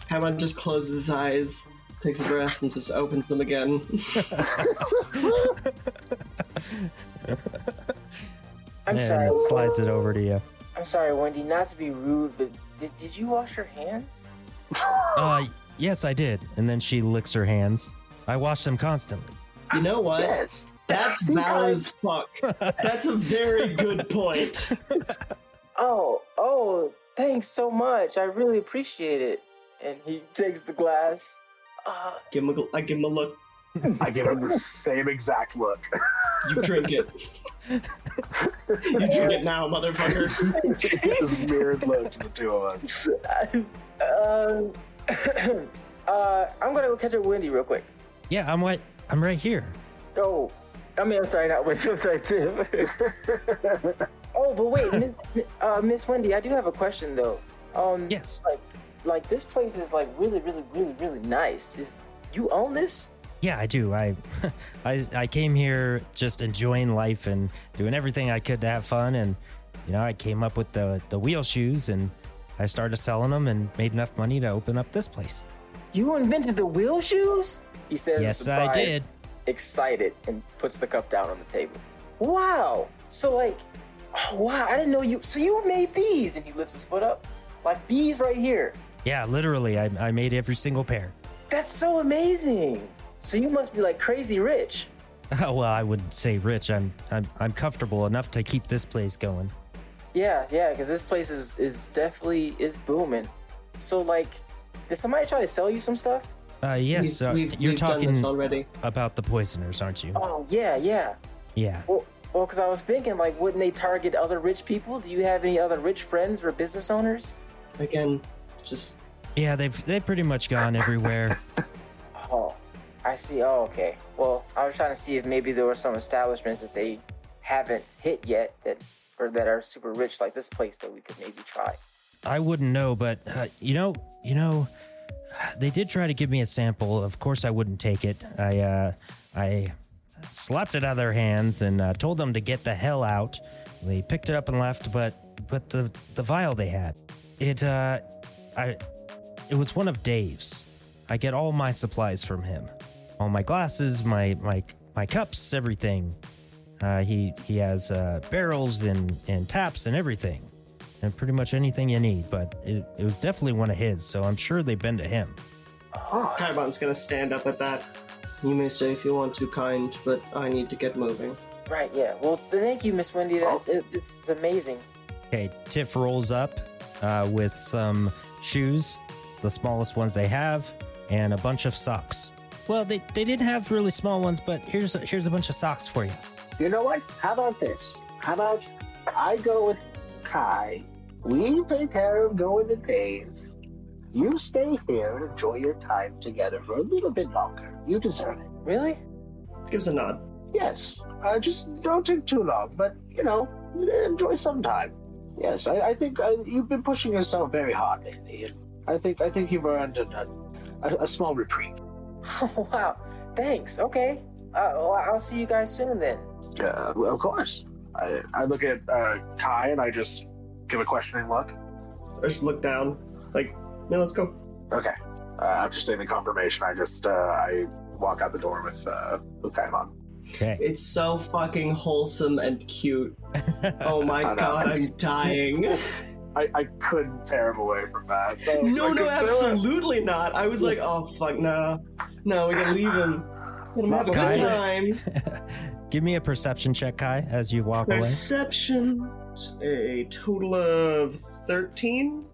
Kaiba just closes his eyes, takes a breath, and just opens them again. I'm and sorry. slides it over to you. I'm sorry, Wendy. Not to be rude, but did, did you wash your hands? Uh, yes, I did. And then she licks her hands. I wash them constantly. You know what? Yes. That's See, valid guys? as fuck. That's a very good point. Oh, oh, thanks so much. I really appreciate it. And he takes the glass. Uh, Give him a, gl- I give him a look. I give him the same exact look. You drink it. you drink it now, motherfucker. this weird look to the two of us. um, uh, I'm gonna go catch up with Wendy real quick. Yeah, I'm right. I'm right here. Oh, I mean, I'm sorry, not Wendy. I'm sorry, Tim. oh, but wait, Miss uh, Miss Wendy, I do have a question though. Um, Yes. like, like this place is like really, really, really, really nice. Is you own this? Yeah, I do. I, I, I came here just enjoying life and doing everything I could to have fun. And you know, I came up with the the wheel shoes, and I started selling them and made enough money to open up this place. You invented the wheel shoes? He says, Yes, I did. Excited and puts the cup down on the table. Wow. So like, oh wow, I didn't know you. So you made these, and he lifts his foot up, like these right here. Yeah, literally, I, I made every single pair. That's so amazing. So you must be like crazy rich. well, I wouldn't say rich. I'm, I'm, I'm comfortable enough to keep this place going. Yeah, yeah, because this place is is definitely is booming. So like, did somebody try to sell you some stuff? Uh, yes, We've- uh, we've- you're we've done talking this already. about the poisoners, aren't you? Oh yeah, yeah. Yeah. Well, well, because I was thinking like, wouldn't they target other rich people? Do you have any other rich friends or business owners? Again, just Yeah, they've they've pretty much gone everywhere. Oh, I see. Oh, okay. Well, I was trying to see if maybe there were some establishments that they haven't hit yet that or that are super rich like this place that we could maybe try. I wouldn't know, but uh, you know, you know, they did try to give me a sample. Of course, I wouldn't take it. I uh, I slapped it out of their hands and uh, told them to get the hell out. They picked it up and left, but but the the vial they had, it uh, I it was one of Dave's. I get all my supplies from him, all my glasses, my my my cups, everything. Uh, he he has uh, barrels and and taps and everything, and pretty much anything you need. But it, it was definitely one of his, so I'm sure they've been to him. Kaimon's gonna stand up at that. You may stay if you want to, Kiind, but I need to get moving. Right. Yeah. Well, thank you, Miss Wendy. That it, this is amazing. Okay, Tiff rolls up uh, with some shoes, the smallest ones they have, and a bunch of socks. Well, they, they didn't have really small ones, but here's a, here's a bunch of socks for you. You know what? How about this? How about I go with Kai? We take care of going to Dave's. You stay here and enjoy your time together for a little bit longer. You deserve it. Really? Gives a nod. Yes. Uh, just don't take too long, but you know, enjoy some time. Yes, I, I think uh, you've been pushing yourself very hard lately, and I think I think you've earned a, a, a small reprieve. Oh wow. Thanks. Okay. Uh, well, I'll see you guys soon then. Uh, well, of course. I, I look at uh, Kai and I just give a questioning look. I just look down, like, yeah, let's go. Okay. Uh, after saying the confirmation, I just uh, I walk out the door with uh, with Kaimon. Okay. It's so fucking wholesome and cute. Oh my I god, I'm dying. I, I couldn't tear him away from that. So I no, no, couldn't it. absolutely not. I was like, oh fuck, no, no, we gotta leave him. Let him have a good time. Give me a perception check, Kai, as you walk away. Perception, a total of thirteen.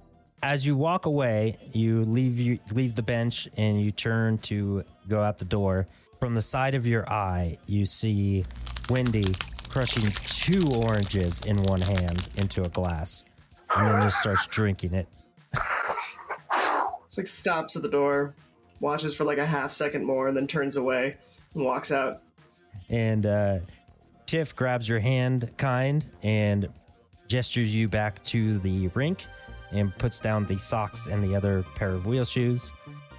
As you walk away, you leave you leave the bench and you turn to go out the door. From the side of your eye, you see Wendy crushing two oranges in one hand into a glass, and then just starts drinking it. Just like stops at the door, watches for like a half second more, and then turns away and walks out. And uh, Tiff grabs your hand, Kiind, and gestures you back to the rink and puts down the socks and the other pair of wheel shoes.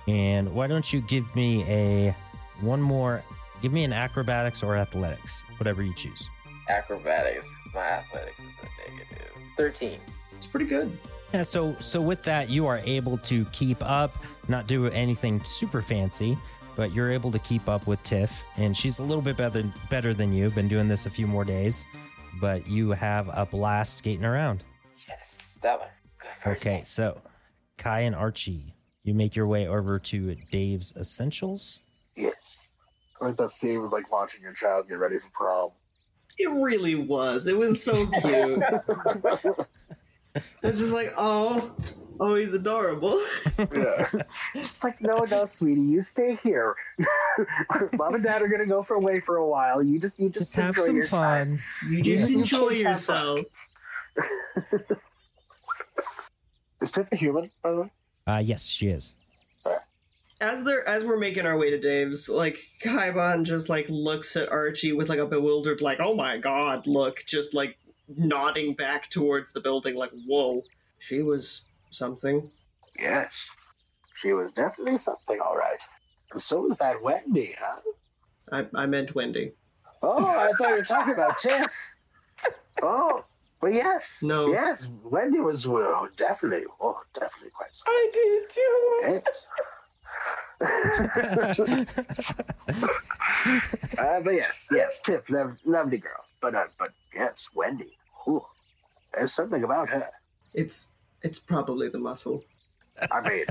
And why don't you give me a one more? Give me an acrobatics or athletics, whatever you choose. Acrobatics. My athletics is a negative. Thirteen. It's pretty good. Yeah, so so with that, you are able to keep up, not do anything super fancy, but you're able to keep up with Tiff, and she's a little bit better better than you. Been doing this a few more days, but you have a blast skating around. Yes, stellar. Good first Okay, day. so Kai and Archie, you make your way over to Dave's Essentials. Yes. I like that scene was like watching your child get ready for prom. It really was. It was so cute. it's just like, oh, oh, he's adorable. Yeah. Just like, no, no, sweetie, you stay here. Mom and Dad are gonna go for away for a while. You just, you just, Just have some your time. fun. You just You enjoy kids yourself. Is Tiff a human, by the way? Uh, yes, she is. As they're as we're making our way to Dave's, like Kaimon just like looks at Archie with like a bewildered, like, oh my god, look, just like nodding back towards the building, like, whoa, she was something. Yes. She was definitely something, all right. And so was that Wendy, huh? I, I meant Wendy. Oh, I thought you were talking about Tiff. Oh, but yes. No. Yes, Wendy was well, definitely, oh, definitely quite something. I did too. Yes. uh, but yes, yes, Tiff, lov- lovely girl. But uh, but yes, Wendy. Ooh, there's something about her. It's it's probably the muscle. I mean,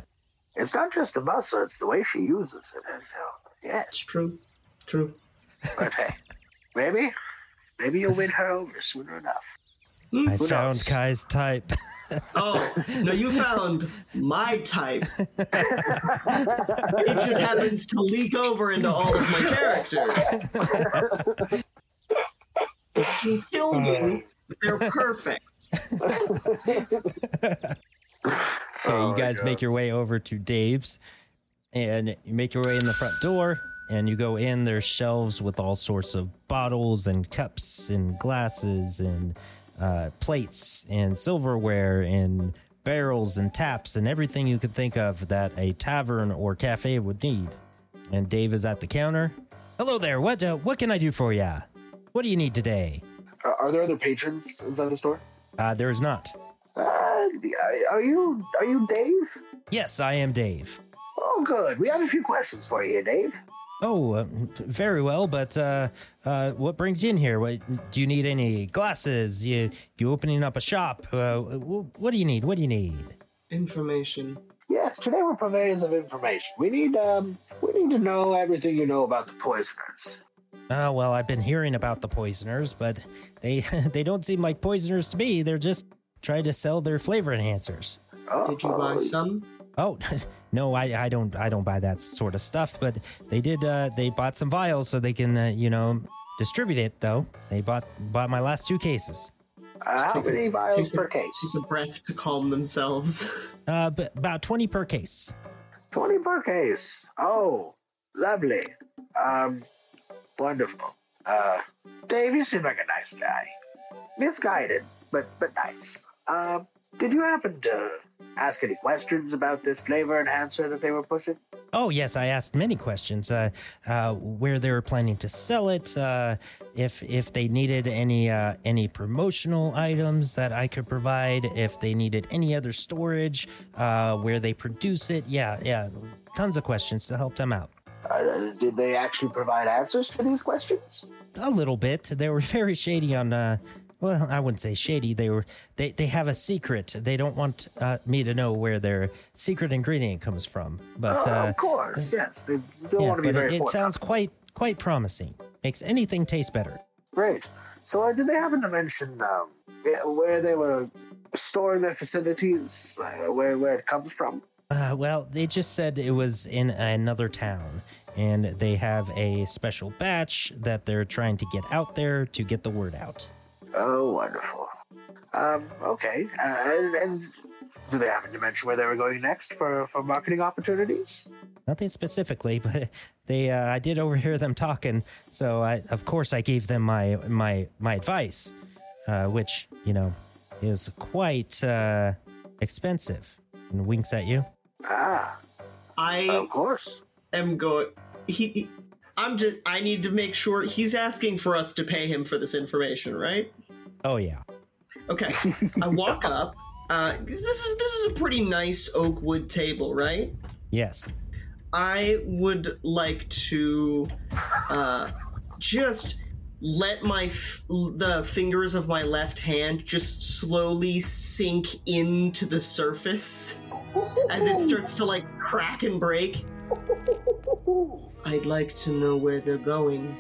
it's not just the muscle; it's the way she uses it. And so, yes, It's true. True. but hey, maybe, maybe you'll win her over sooner enough. Hmm, I Who found knows? Kai's type. Oh, no, you found my type. It just happens to leak over into all of my characters. You kill me. They're perfect. Okay, Oh, you guys guys make your way over to Dave's, and you make your way in the front door, and you go in. There's shelves with all sorts of bottles and cups and glasses and uh, plates and silverware and barrels and taps and everything you could think of that a tavern or cafe would need. And Dave is at the counter. Hello there. What uh, what can I do for ya? What do you need today? Uh, are there other patrons inside the store? Uh, there's not. Uh, are you are you Dave? Yes, I am Dave. Oh, good. We have a few questions for you, Dave. Oh, uh, very well. But uh, uh, what brings you in here? What, do you need any glasses? You you opening up a shop? Uh, what do you need? What do you need? Information. Yes, today we're purveyors of information. We need um we need to know everything you know about the poisoners. Oh well, I've been hearing about the poisoners, but they they don't seem like poisoners to me. They're just trying to sell their flavor enhancers. Oh, Did you buy oh, some? Oh no, I, I don't I don't buy that sort of stuff. But they did uh, they bought some vials so they can uh, you know distribute it. Though they bought bought my last two cases. Uh, how Takes a- many vials takes a- per case? Take a breath to calm themselves. Uh, but about twenty per case. Twenty per case. Oh, lovely. Um, wonderful. Uh, Dave, you seem like a nice guy. Misguided, but but nice. Um, did you happen to ask any questions about this flavor enhancer that they were pushing? Oh yes, I asked many questions. Uh, uh, where they were planning to sell it, uh, if if they needed any uh, any promotional items that I could provide, if they needed any other storage, uh, where they produce it. Yeah, yeah, tons of questions to help them out. Uh, did they actually provide answers to these questions? A little bit. They were very shady on. Uh, well, I wouldn't say shady. They were. They they have a secret. They don't want uh, me to know where their secret ingredient comes from. But oh, uh, of course, yes. They don't yeah, want to be but very it, it sounds quite quite promising. Makes anything taste better. Great. So, uh, did they happen to mention um, where they were storing their facilities, uh, where where it comes from? Uh, well, they just said it was in another town, and they have a special batch that they're trying to get out there to get the word out. Oh, wonderful. Um, okay. Uh, and, and do they happen to mention where they were going next for, for marketing opportunities? Nothing specifically, but they uh, I did overhear them talking, so I of course I gave them my my my advice, uh, which you know is quite uh, expensive. And winks at you. Ah, I of course. am going. He, he- I'm just. I need to make sure he's asking for us to pay him for this information, right? Oh yeah. Okay. I walk up. Uh, this is this is a pretty nice oak wood table, right? Yes. I would like to uh, just let my f- the fingers of my left hand just slowly sink into the surface as it starts to like crack and break. I'd like to know where they're going.